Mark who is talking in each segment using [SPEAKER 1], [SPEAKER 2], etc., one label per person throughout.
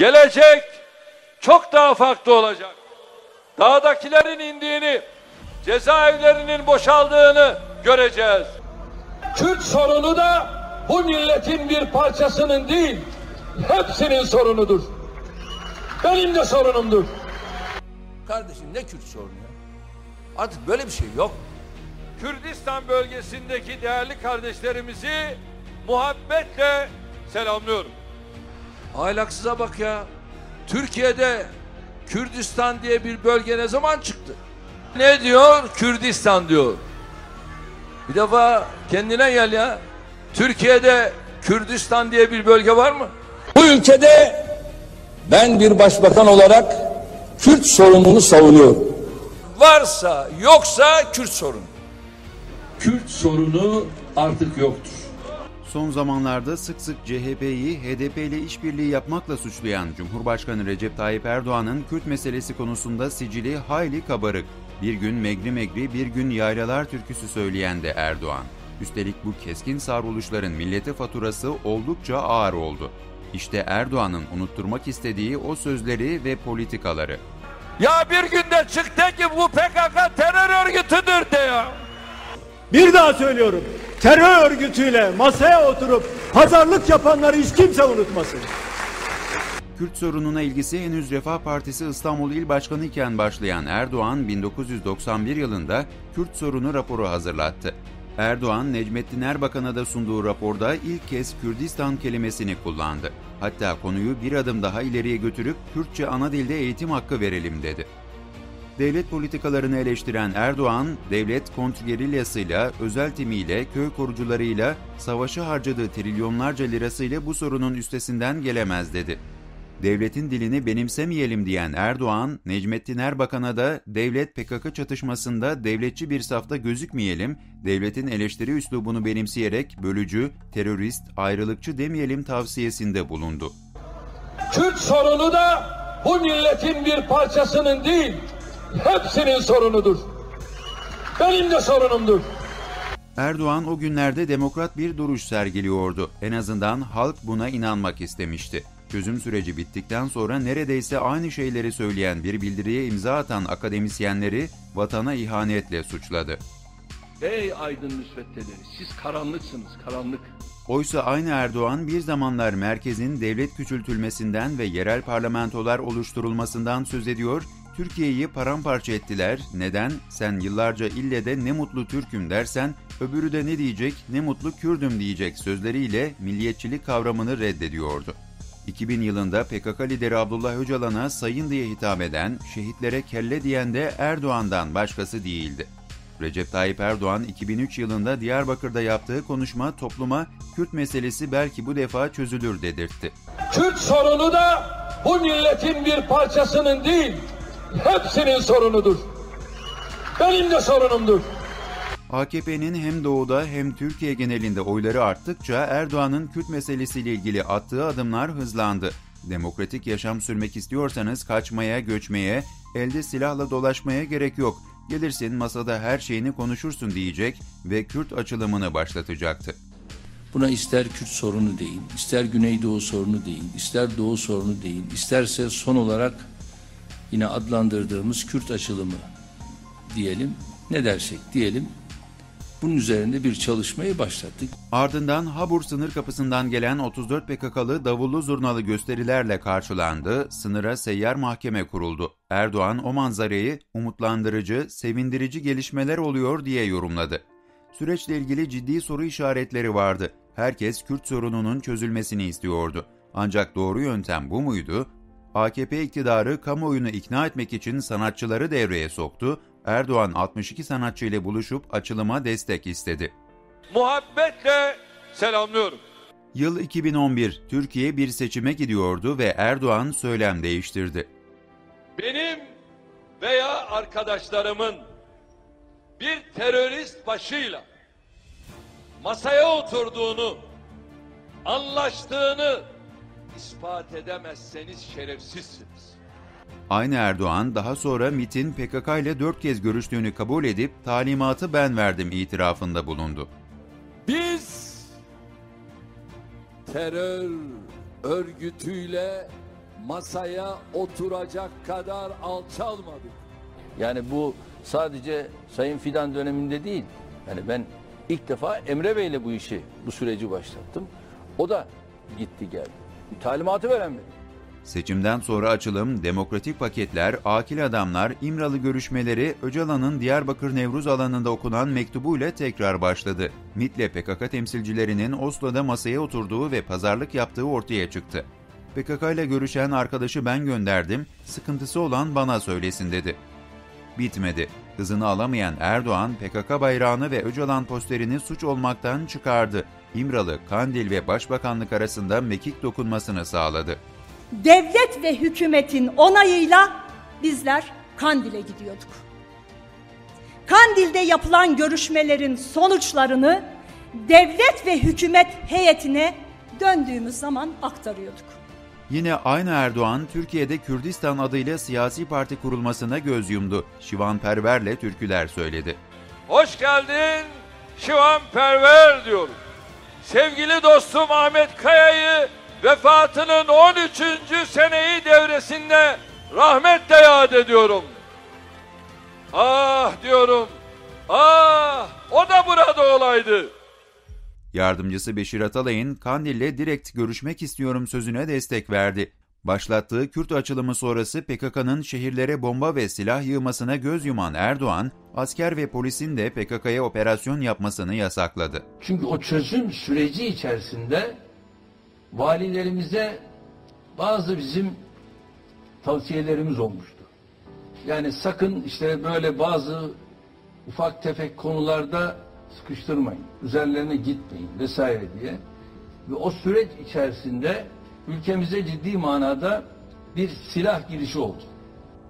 [SPEAKER 1] Gelecek çok daha farklı olacak. Dağdakilerin indiğini, cezaevlerinin boşaldığını göreceğiz. Kürt sorunu da bu milletin bir parçasının değil, hepsinin sorunudur. Benim de sorunumdur.
[SPEAKER 2] Kardeşim ne Kürt sorunu ya? Artık böyle bir şey yok.
[SPEAKER 1] Kürdistan bölgesindeki değerli kardeşlerimizi muhabbetle selamlıyorum.
[SPEAKER 2] Ahlaksıza bak ya. Türkiye'de Kürdistan diye bir bölge ne zaman çıktı? Ne diyor? Kürdistan diyor. Bir defa kendine gel ya. Türkiye'de Kürdistan diye bir bölge var mı?
[SPEAKER 3] Bu ülkede ben bir başbakan olarak Kürt sorununu savunuyorum.
[SPEAKER 2] Varsa yoksa Kürt sorunu.
[SPEAKER 3] Kürt sorunu artık yoktur.
[SPEAKER 4] Son zamanlarda sık sık CHP'yi HDP ile işbirliği yapmakla suçlayan Cumhurbaşkanı Recep Tayyip Erdoğan'ın Kürt meselesi konusunda sicili hayli kabarık. Bir gün Megri Megri, bir gün Yaylalar türküsü söyleyen de Erdoğan. Üstelik bu keskin savruluşların millete faturası oldukça ağır oldu. İşte Erdoğan'ın unutturmak istediği o sözleri ve politikaları.
[SPEAKER 1] Ya bir günde çıktı ki bu PKK terör örgütüdür de ya.
[SPEAKER 5] Bir daha söylüyorum. Terör örgütüyle masaya oturup pazarlık yapanları hiç kimse unutmasın.
[SPEAKER 4] Kürt sorununa ilgisi henüz Refah Partisi İstanbul İl Başkanı iken başlayan Erdoğan 1991 yılında Kürt sorunu raporu hazırlattı. Erdoğan, Necmettin Erbakan'a da sunduğu raporda ilk kez Kürdistan kelimesini kullandı. Hatta konuyu bir adım daha ileriye götürüp Kürtçe ana dilde eğitim hakkı verelim dedi. Devlet politikalarını eleştiren Erdoğan, devlet kontrgerilyasıyla, özel timiyle, köy korucularıyla, savaşı harcadığı trilyonlarca lirasıyla bu sorunun üstesinden gelemez dedi. Devletin dilini benimsemeyelim diyen Erdoğan, Necmettin Erbakan'a da devlet PKK çatışmasında devletçi bir safta gözükmeyelim, devletin eleştiri üslubunu benimseyerek bölücü, terörist, ayrılıkçı demeyelim tavsiyesinde bulundu.
[SPEAKER 1] Kürt sorunu da bu milletin bir parçasının değil, hepsinin sorunudur. Benim de sorunumdur.
[SPEAKER 4] Erdoğan o günlerde demokrat bir duruş sergiliyordu. En azından halk buna inanmak istemişti. Çözüm süreci bittikten sonra neredeyse aynı şeyleri söyleyen bir bildiriye imza atan akademisyenleri vatana ihanetle suçladı.
[SPEAKER 1] Ey aydın müsveddeleri, siz karanlıksınız, karanlık.
[SPEAKER 4] Oysa aynı Erdoğan bir zamanlar merkezin devlet küçültülmesinden ve yerel parlamentolar oluşturulmasından söz ediyor, Türkiye'yi paramparça ettiler. Neden? Sen yıllarca ille de ne mutlu Türk'üm dersen, öbürü de ne diyecek, ne mutlu Kürdüm diyecek sözleriyle milliyetçilik kavramını reddediyordu. 2000 yılında PKK lideri Abdullah Öcalan'a sayın diye hitap eden, şehitlere kelle diyen de Erdoğan'dan başkası değildi. Recep Tayyip Erdoğan 2003 yılında Diyarbakır'da yaptığı konuşma topluma Kürt meselesi belki bu defa çözülür dedirtti.
[SPEAKER 1] Kürt sorunu da bu milletin bir parçasının değil, hepsinin sorunudur. Benim de sorunumdur.
[SPEAKER 4] AKP'nin hem doğuda hem Türkiye genelinde oyları arttıkça Erdoğan'ın Kürt meselesiyle ilgili attığı adımlar hızlandı. Demokratik yaşam sürmek istiyorsanız kaçmaya, göçmeye, elde silahla dolaşmaya gerek yok. Gelirsin masada her şeyini konuşursun diyecek ve Kürt açılımını başlatacaktı.
[SPEAKER 6] Buna ister Kürt sorunu deyin, ister Güneydoğu sorunu deyin, ister Doğu sorunu deyin, isterse son olarak yine adlandırdığımız Kürt açılımı diyelim. Ne dersek diyelim. Bunun üzerinde bir çalışmayı başlattık.
[SPEAKER 4] Ardından Habur sınır kapısından gelen 34 PKK'lı davullu zurnalı gösterilerle karşılandı, sınıra seyyar mahkeme kuruldu. Erdoğan o manzarayı umutlandırıcı, sevindirici gelişmeler oluyor diye yorumladı. Süreçle ilgili ciddi soru işaretleri vardı. Herkes Kürt sorununun çözülmesini istiyordu. Ancak doğru yöntem bu muydu? AKP iktidarı kamuoyunu ikna etmek için sanatçıları devreye soktu, Erdoğan 62 sanatçı ile buluşup açılıma destek istedi.
[SPEAKER 1] Muhabbetle selamlıyorum.
[SPEAKER 4] Yıl 2011, Türkiye bir seçime gidiyordu ve Erdoğan söylem değiştirdi.
[SPEAKER 1] Benim veya arkadaşlarımın bir terörist başıyla masaya oturduğunu, anlaştığını ispat edemezseniz şerefsizsiniz.
[SPEAKER 4] Aynı Erdoğan daha sonra MIT'in PKK ile dört kez görüştüğünü kabul edip talimatı ben verdim itirafında bulundu.
[SPEAKER 2] Biz terör örgütüyle masaya oturacak kadar alçalmadık.
[SPEAKER 6] Yani bu sadece Sayın Fidan döneminde değil. Yani ben ilk defa Emre Bey'le bu işi, bu süreci başlattım. O da gitti geldi. Talimatı veren benim.
[SPEAKER 4] Seçimden sonra açılım, demokratik paketler, akil adamlar, İmralı görüşmeleri Öcalan'ın Diyarbakır Nevruz alanında okunan mektubuyla tekrar başladı. MİT'le PKK temsilcilerinin Oslo'da masaya oturduğu ve pazarlık yaptığı ortaya çıktı. PKK ile görüşen arkadaşı ben gönderdim, sıkıntısı olan bana söylesin dedi. Bitmedi. Hızını alamayan Erdoğan, PKK bayrağını ve Öcalan posterini suç olmaktan çıkardı. İmralı, Kandil ve Başbakanlık arasında mekik dokunmasını sağladı.
[SPEAKER 7] devlet ve hükümetin onayıyla bizler Kandil'e gidiyorduk. Kandil'de yapılan görüşmelerin sonuçlarını devlet ve hükümet heyetine döndüğümüz zaman aktarıyorduk.
[SPEAKER 4] Yine aynı Erdoğan, Türkiye'de Kürdistan adıyla siyasi parti kurulmasına göz yumdu. Şivan Perver'le türküler söyledi.
[SPEAKER 2] Hoş geldin Şivan Perver diyorum. Sevgili dostum Ahmet Kaya'yı vefatının 13. seneyi devresinde rahmetle yad ediyorum. Ah diyorum. Ah o da burada olaydı.
[SPEAKER 4] Yardımcısı Beşir Atalay'ın Kandil'le direkt görüşmek istiyorum sözüne destek verdi. Başlattığı Kürt açılımı sonrası PKK'nın şehirlere bomba ve silah yığmasına göz yuman Erdoğan, asker ve polisin de PKK'ya operasyon yapmasını yasakladı.
[SPEAKER 8] Çünkü o çözüm süreci içerisinde valilerimize bazı bizim tavsiyelerimiz olmuştu. Yani sakın işte böyle bazı ufak tefek konularda sıkıştırmayın, üzerlerine gitmeyin vesaire diye. Ve o süreç içerisinde ülkemize ciddi manada bir silah girişi oldu.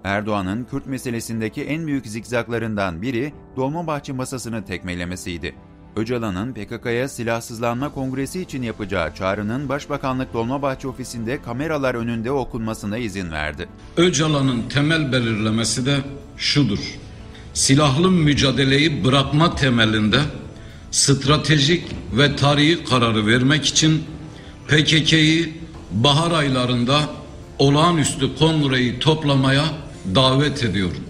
[SPEAKER 4] Erdoğan'ın Kürt meselesindeki en büyük zikzaklarından biri Dolmabahçe masasını tekmelemesiydi. Öcalan'ın PKK'ya silahsızlanma kongresi için yapacağı çağrının Başbakanlık Dolmabahçe ofisinde kameralar önünde okunmasına izin verdi.
[SPEAKER 9] Öcalan'ın temel belirlemesi de şudur. Silahlı mücadeleyi bırakma temelinde stratejik ve tarihi kararı vermek için PKK'yı bahar aylarında olağanüstü kongreyi toplamaya davet ediyorum.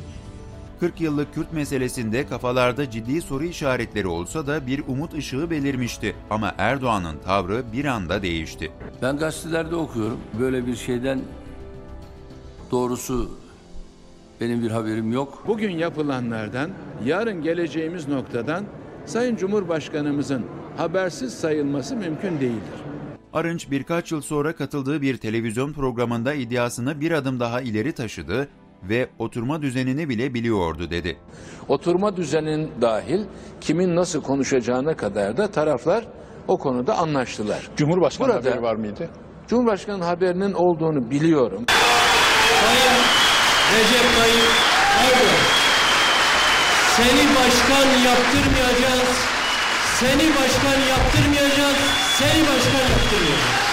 [SPEAKER 4] 40 yıllık Kürt meselesinde kafalarda ciddi soru işaretleri olsa da bir umut ışığı belirmişti. Ama Erdoğan'ın tavrı bir anda değişti.
[SPEAKER 6] Ben gazetelerde okuyorum. Böyle bir şeyden doğrusu benim bir haberim yok.
[SPEAKER 10] Bugün yapılanlardan, yarın geleceğimiz noktadan Sayın Cumhurbaşkanımızın habersiz sayılması mümkün değildir.
[SPEAKER 4] Arınç birkaç yıl sonra katıldığı bir televizyon programında iddiasını bir adım daha ileri taşıdı ve oturma düzenini bile biliyordu dedi.
[SPEAKER 11] Oturma düzenin dahil kimin nasıl konuşacağına kadar da taraflar o konuda anlaştılar.
[SPEAKER 10] Cumhurbaşkanı
[SPEAKER 11] Burada-
[SPEAKER 10] haberi var mıydı?
[SPEAKER 11] Cumhurbaşkanı haberinin olduğunu biliyorum.
[SPEAKER 5] Recep Tayyip Erdoğan. Seni başkan yaptırmayacağız. Seni başkan yaptırmayacağız. Seni başkan yaptırmayacağız.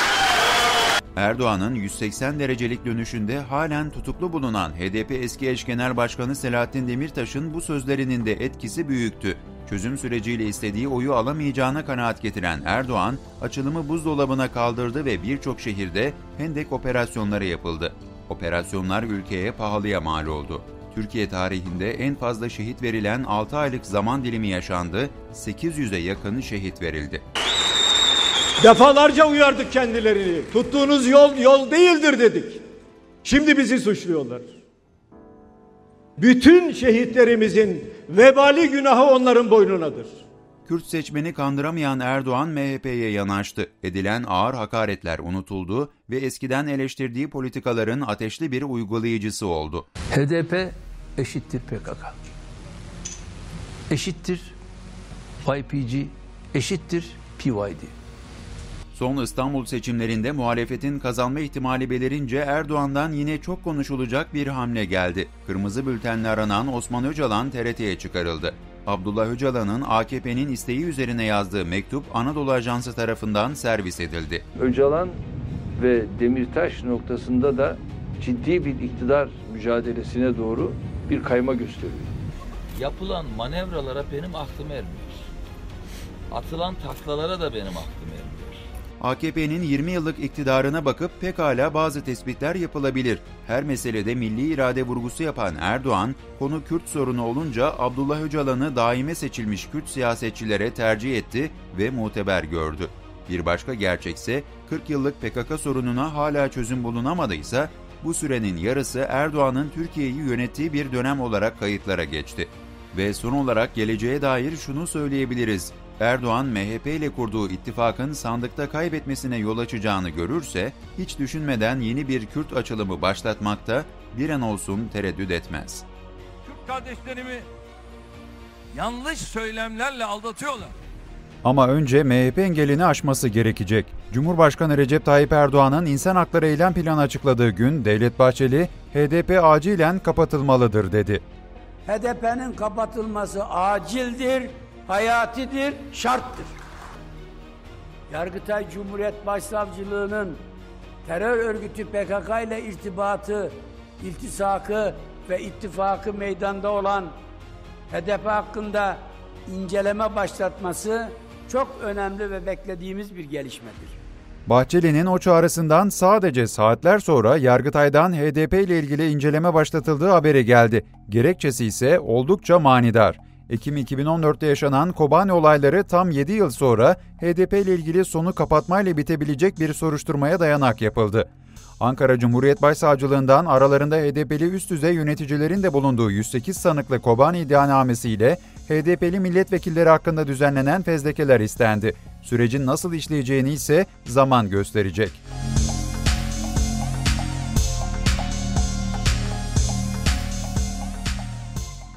[SPEAKER 4] Erdoğan'ın 180 derecelik dönüşünde halen tutuklu bulunan HDP eski eş genel başkanı Selahattin Demirtaş'ın bu sözlerinin de etkisi büyüktü. Çözüm süreciyle istediği oyu alamayacağına kanaat getiren Erdoğan, açılımı buzdolabına kaldırdı ve birçok şehirde hendek operasyonları yapıldı. Operasyonlar ülkeye pahalıya mal oldu. Türkiye tarihinde en fazla şehit verilen 6 aylık zaman dilimi yaşandı, 800'e yakın şehit verildi.
[SPEAKER 5] Defalarca uyardık kendilerini. Tuttuğunuz yol yol değildir dedik. Şimdi bizi suçluyorlar. Bütün şehitlerimizin vebali günahı onların boynunadır.
[SPEAKER 4] Kürt seçmeni kandıramayan Erdoğan MHP'ye yanaştı. Edilen ağır hakaretler unutuldu ve eskiden eleştirdiği politikaların ateşli bir uygulayıcısı oldu.
[SPEAKER 6] HDP eşittir PKK. Eşittir YPG, eşittir PYD.
[SPEAKER 4] Son İstanbul seçimlerinde muhalefetin kazanma ihtimali belirince Erdoğan'dan yine çok konuşulacak bir hamle geldi. Kırmızı bültenle aranan Osman Öcalan TRT'ye çıkarıldı. Abdullah Öcalan'ın AKP'nin isteği üzerine yazdığı mektup Anadolu Ajansı tarafından servis edildi.
[SPEAKER 6] Öcalan ve Demirtaş noktasında da ciddi bir iktidar mücadelesine doğru bir kayma gösteriyor.
[SPEAKER 12] Yapılan manevralara benim aklım ermiyor. Atılan taklalara da benim aklım ermiyor.
[SPEAKER 4] AKP'nin 20 yıllık iktidarına bakıp pekala bazı tespitler yapılabilir. Her meselede milli irade vurgusu yapan Erdoğan, konu Kürt sorunu olunca Abdullah Öcalan'ı daime seçilmiş Kürt siyasetçilere tercih etti ve muteber gördü. Bir başka gerçekse 40 yıllık PKK sorununa hala çözüm bulunamadıysa bu sürenin yarısı Erdoğan'ın Türkiye'yi yönettiği bir dönem olarak kayıtlara geçti. Ve son olarak geleceğe dair şunu söyleyebiliriz. Erdoğan MHP ile kurduğu ittifakın sandıkta kaybetmesine yol açacağını görürse hiç düşünmeden yeni bir Kürt açılımı başlatmakta bir an olsun tereddüt etmez.
[SPEAKER 2] Kürt kardeşlerimi yanlış söylemlerle aldatıyorlar.
[SPEAKER 12] Ama önce MHP engelini aşması gerekecek. Cumhurbaşkanı Recep Tayyip Erdoğan'ın insan hakları eylem planı açıkladığı gün Devlet Bahçeli, HDP acilen kapatılmalıdır dedi.
[SPEAKER 13] HDP'nin kapatılması acildir, hayatidir, şarttır. Yargıtay Cumhuriyet Başsavcılığı'nın terör örgütü PKK ile irtibatı, iltisakı ve ittifakı meydanda olan HDP hakkında inceleme başlatması çok önemli ve beklediğimiz bir gelişmedir.
[SPEAKER 12] Bahçeli'nin o çağrısından sadece saatler sonra Yargıtay'dan HDP ile ilgili inceleme başlatıldığı haberi geldi. Gerekçesi ise oldukça manidar. Ekim 2014'te yaşanan Kobani olayları tam 7 yıl sonra HDP ile ilgili sonu kapatmayla bitebilecek bir soruşturmaya dayanak yapıldı. Ankara Cumhuriyet Başsavcılığından aralarında HDP'li üst düzey yöneticilerin de bulunduğu 108 sanıklı Kobani iddianamesiyle HDP'li milletvekilleri hakkında düzenlenen fezlekeler istendi. Sürecin nasıl işleyeceğini ise zaman gösterecek.